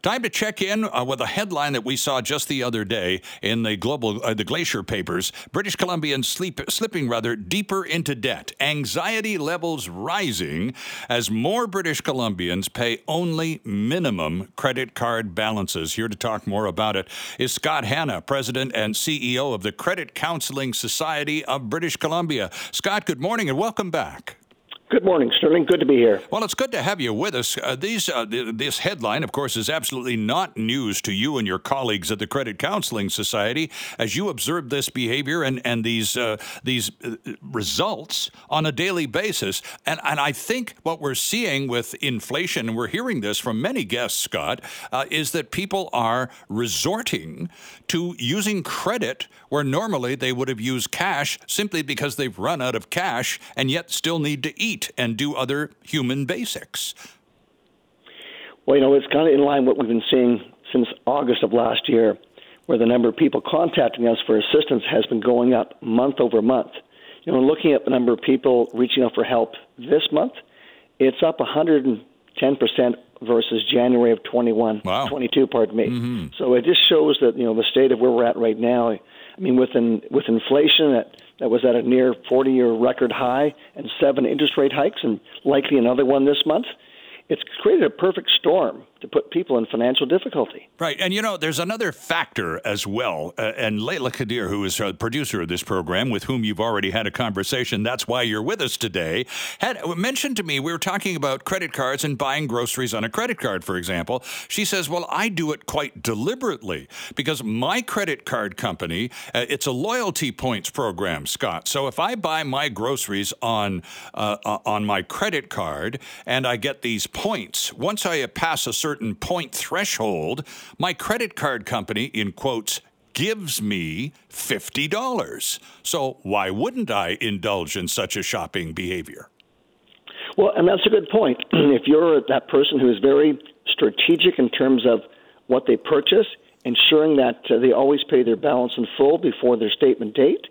Time to check in uh, with a headline that we saw just the other day in the global uh, the Glacier papers. British Columbians sleep, slipping rather deeper into debt. Anxiety levels rising as more British Columbians pay only minimum credit card balances. Here to talk more about it is Scott Hannah, president and CEO of the Credit Counseling Society of British Columbia. Scott, good morning and welcome back. Good morning, Sterling. Good to be here. Well, it's good to have you with us. Uh, these, uh, th- this headline, of course, is absolutely not news to you and your colleagues at the Credit Counseling Society, as you observe this behavior and and these uh, these uh, results on a daily basis. And and I think what we're seeing with inflation, and we're hearing this from many guests, Scott, uh, is that people are resorting to using credit where normally they would have used cash simply because they've run out of cash and yet still need to eat eat and do other human basics. Well, you know, it's kind of in line with what we've been seeing since August of last year, where the number of people contacting us for assistance has been going up month over month. You know, looking at the number of people reaching out for help this month, it's up 110% versus January of 21, wow. 22, pardon me. Mm-hmm. So it just shows that, you know, the state of where we're at right now. I mean, with, in, with inflation at that was at a near 40 year record high and seven interest rate hikes, and likely another one this month. It's created a perfect storm to put people in financial difficulty. Right. And you know, there's another factor as well. Uh, and Layla Kadir, who is a producer of this program, with whom you've already had a conversation, that's why you're with us today, had mentioned to me, we were talking about credit cards and buying groceries on a credit card, for example. She says, Well, I do it quite deliberately because my credit card company, uh, it's a loyalty points program, Scott. So if I buy my groceries on, uh, uh on my credit card and I get these points. Once I pass a certain point threshold, my credit card company, in quotes, gives me $50. So why wouldn't I indulge in such a shopping behavior? Well, and that's a good point. if you're that person who is very strategic in terms of what they purchase, ensuring that uh, they always pay their balance in full before their statement date,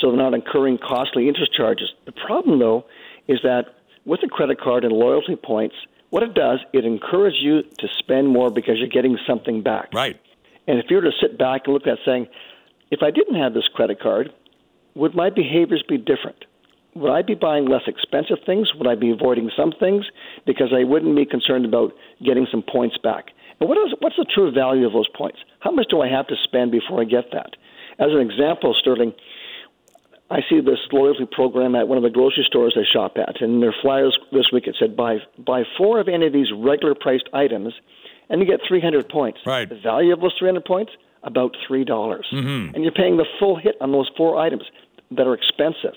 so they're not incurring costly interest charges. The problem, though, is that with a credit card and loyalty points, what it does, it encourages you to spend more because you're getting something back. Right. And if you were to sit back and look at saying, if I didn't have this credit card, would my behaviors be different? Would I be buying less expensive things? Would I be avoiding some things because I wouldn't be concerned about getting some points back? And what is what's the true value of those points? How much do I have to spend before I get that? As an example, Sterling, I see this loyalty program at one of the grocery stores I shop at, and their flyers this week it said buy buy four of any of these regular priced items, and you get 300 points. Right. The value of those 300 points about three dollars, mm-hmm. and you're paying the full hit on those four items that are expensive.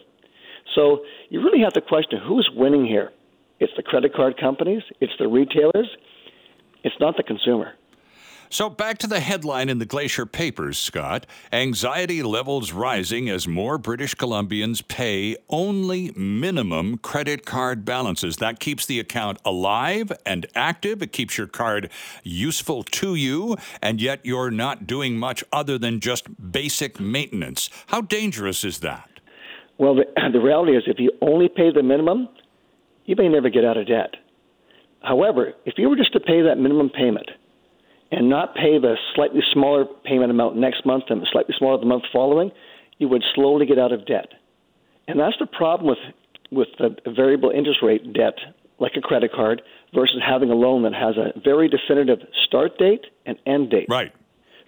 So you really have to question who's winning here. It's the credit card companies, it's the retailers, it's not the consumer. So, back to the headline in the Glacier papers, Scott. Anxiety levels rising as more British Columbians pay only minimum credit card balances. That keeps the account alive and active. It keeps your card useful to you, and yet you're not doing much other than just basic maintenance. How dangerous is that? Well, the, the reality is if you only pay the minimum, you may never get out of debt. However, if you were just to pay that minimum payment, and not pay the slightly smaller payment amount next month and the slightly smaller the month following, you would slowly get out of debt. And that's the problem with with the variable interest rate debt, like a credit card, versus having a loan that has a very definitive start date and end date. Right.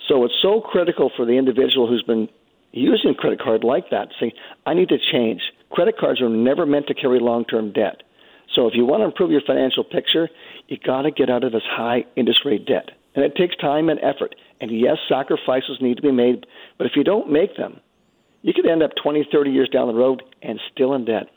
So it's so critical for the individual who's been using a credit card like that, saying, I need to change. Credit cards are never meant to carry long term debt. So if you want to improve your financial picture, you got to get out of this high interest rate debt. And it takes time and effort. And yes, sacrifices need to be made, but if you don't make them, you could end up 20, 30 years down the road and still in debt.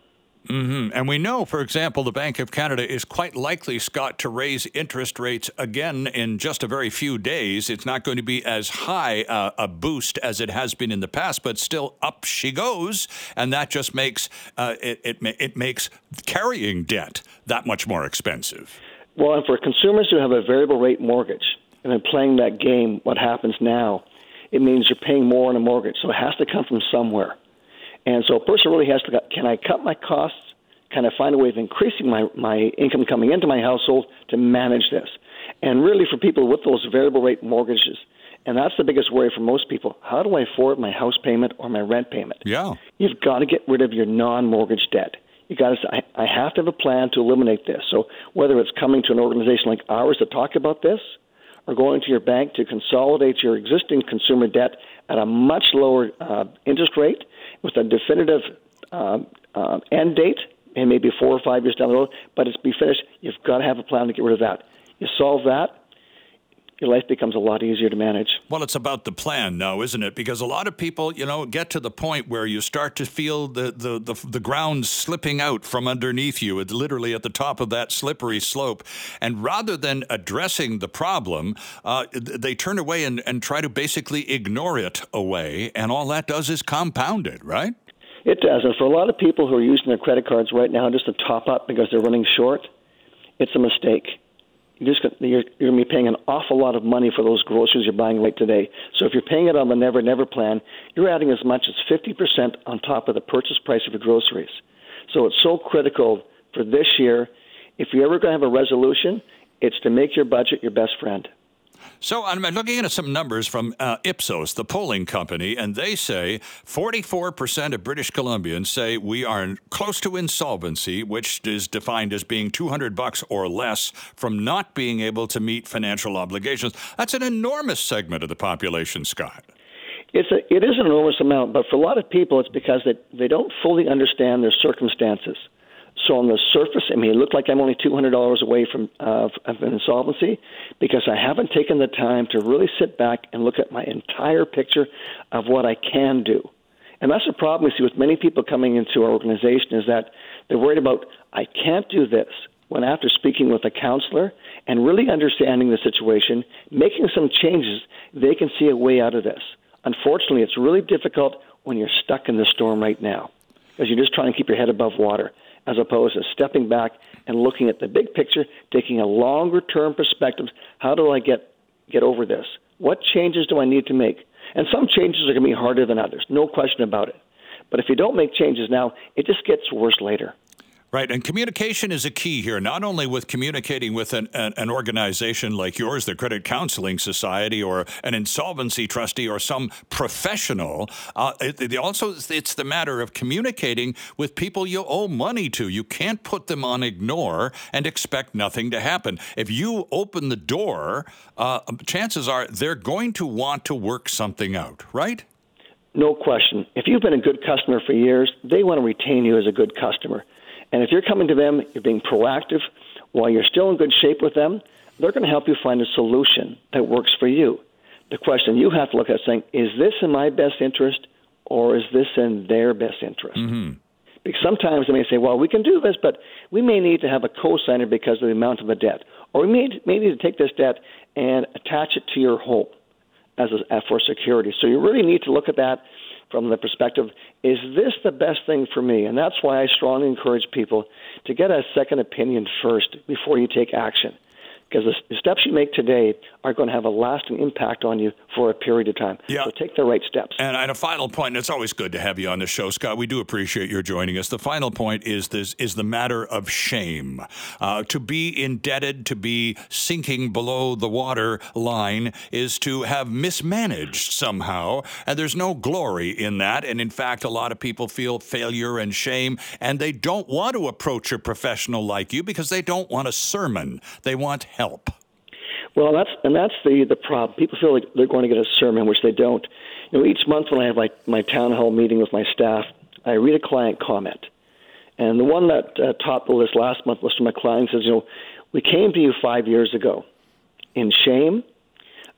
Mm-hmm. And we know, for example, the Bank of Canada is quite likely, Scott, to raise interest rates again in just a very few days. It's not going to be as high uh, a boost as it has been in the past, but still up she goes, and that just makes uh, it, it it makes carrying debt that much more expensive. Well, and for consumers who have a variable rate mortgage, and then playing that game, what happens now, it means you're paying more on a mortgage. So it has to come from somewhere. And so a person really has to can I cut my costs? Can I find a way of increasing my, my income coming into my household to manage this? And really, for people with those variable rate mortgages, and that's the biggest worry for most people. How do I afford my house payment or my rent payment? Yeah. You've got to get rid of your non mortgage debt. You got to say, I, I have to have a plan to eliminate this. So whether it's coming to an organization like ours to talk about this, or going to your bank to consolidate your existing consumer debt at a much lower uh, interest rate with a definitive uh, uh, end date, and maybe four or five years down the road, but it's be finished. You've got to have a plan to get rid of that. You solve that, your life becomes a lot easier to manage. Well, it's about the plan now, isn't it? Because a lot of people, you know, get to the point where you start to feel the, the, the, the ground slipping out from underneath you. It's literally at the top of that slippery slope. And rather than addressing the problem, uh, they turn away and, and try to basically ignore it away. And all that does is compound it, right? It does. And for a lot of people who are using their credit cards right now just to top up because they're running short, it's a mistake you're just you're, you're going to be paying an awful lot of money for those groceries you're buying right today. So if you're paying it on the Never Never plan, you're adding as much as 50% on top of the purchase price of your groceries. So it's so critical for this year. If you're ever going to have a resolution, it's to make your budget your best friend. So I'm looking at some numbers from uh, Ipsos, the polling company, and they say 44% of British Columbians say we are close to insolvency, which is defined as being 200 bucks or less from not being able to meet financial obligations. That's an enormous segment of the population, Scott. It's a, it is an enormous amount, but for a lot of people, it's because they, they don't fully understand their circumstances. So on the surface, I mean, it looked like I'm only two hundred dollars away from uh, of insolvency because I haven't taken the time to really sit back and look at my entire picture of what I can do. And that's the problem we see with many people coming into our organization is that they're worried about I can't do this. When after speaking with a counselor and really understanding the situation, making some changes, they can see a way out of this. Unfortunately, it's really difficult when you're stuck in the storm right now because you're just trying to keep your head above water as opposed to stepping back and looking at the big picture, taking a longer term perspective. How do I get get over this? What changes do I need to make? And some changes are going to be harder than others, no question about it. But if you don't make changes now, it just gets worse later. Right, and communication is a key here, not only with communicating with an, an, an, organization like yours, the Credit Counseling Society, or an insolvency trustee, or some professional. Uh, it, it also, it's the matter of communicating with people you owe money to. You can't put them on ignore and expect nothing to happen. If you open the door, uh, chances are they're going to want to work something out, right? No question. If you've been a good customer for years, they want to retain you as a good customer. And if you're coming to them, you're being proactive while you're still in good shape with them, they're going to help you find a solution that works for you. The question you have to look at saying, is this in my best interest or is this in their best interest? Mm-hmm. Because sometimes they may say, well, we can do this, but we may need to have a cosigner because of the amount of the debt. Or we may, may need to take this debt and attach it to your home as a, for security. So you really need to look at that from the perspective is this the best thing for me? And that's why I strongly encourage people to get a second opinion first before you take action because the steps you make today are going to have a lasting impact on you for a period of time. Yeah. So take the right steps. And a final point, and it's always good to have you on the show, Scott. We do appreciate your joining us. The final point is this is the matter of shame. Uh, to be indebted, to be sinking below the water line, is to have mismanaged somehow, and there's no glory in that. And in fact, a lot of people feel failure and shame, and they don't want to approach a professional like you because they don't want a sermon. They want help? Well, that's and that's the the problem. People feel like they're going to get a sermon, which they don't. You know, each month when I have my my town hall meeting with my staff, I read a client comment, and the one that uh, topped the list last month was from a client says, you know, we came to you five years ago in shame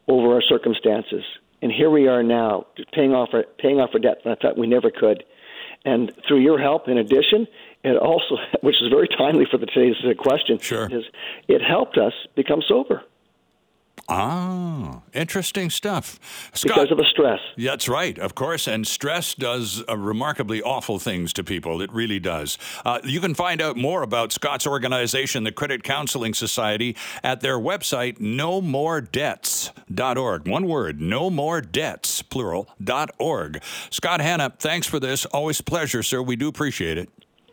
over our circumstances, and here we are now paying off our paying off our debt, and I thought we never could. And through your help, in addition, it also, which is very timely for the today's question, sure. is it helped us become sober. Ah, interesting stuff. Scott, because of the stress. That's right, of course. And stress does uh, remarkably awful things to people. It really does. Uh, you can find out more about Scott's organization, the Credit Counseling Society, at their website, no more nomoredebts.org. One word, no more debts, plural, dot org. Scott Hannah, thanks for this. Always a pleasure, sir. We do appreciate it.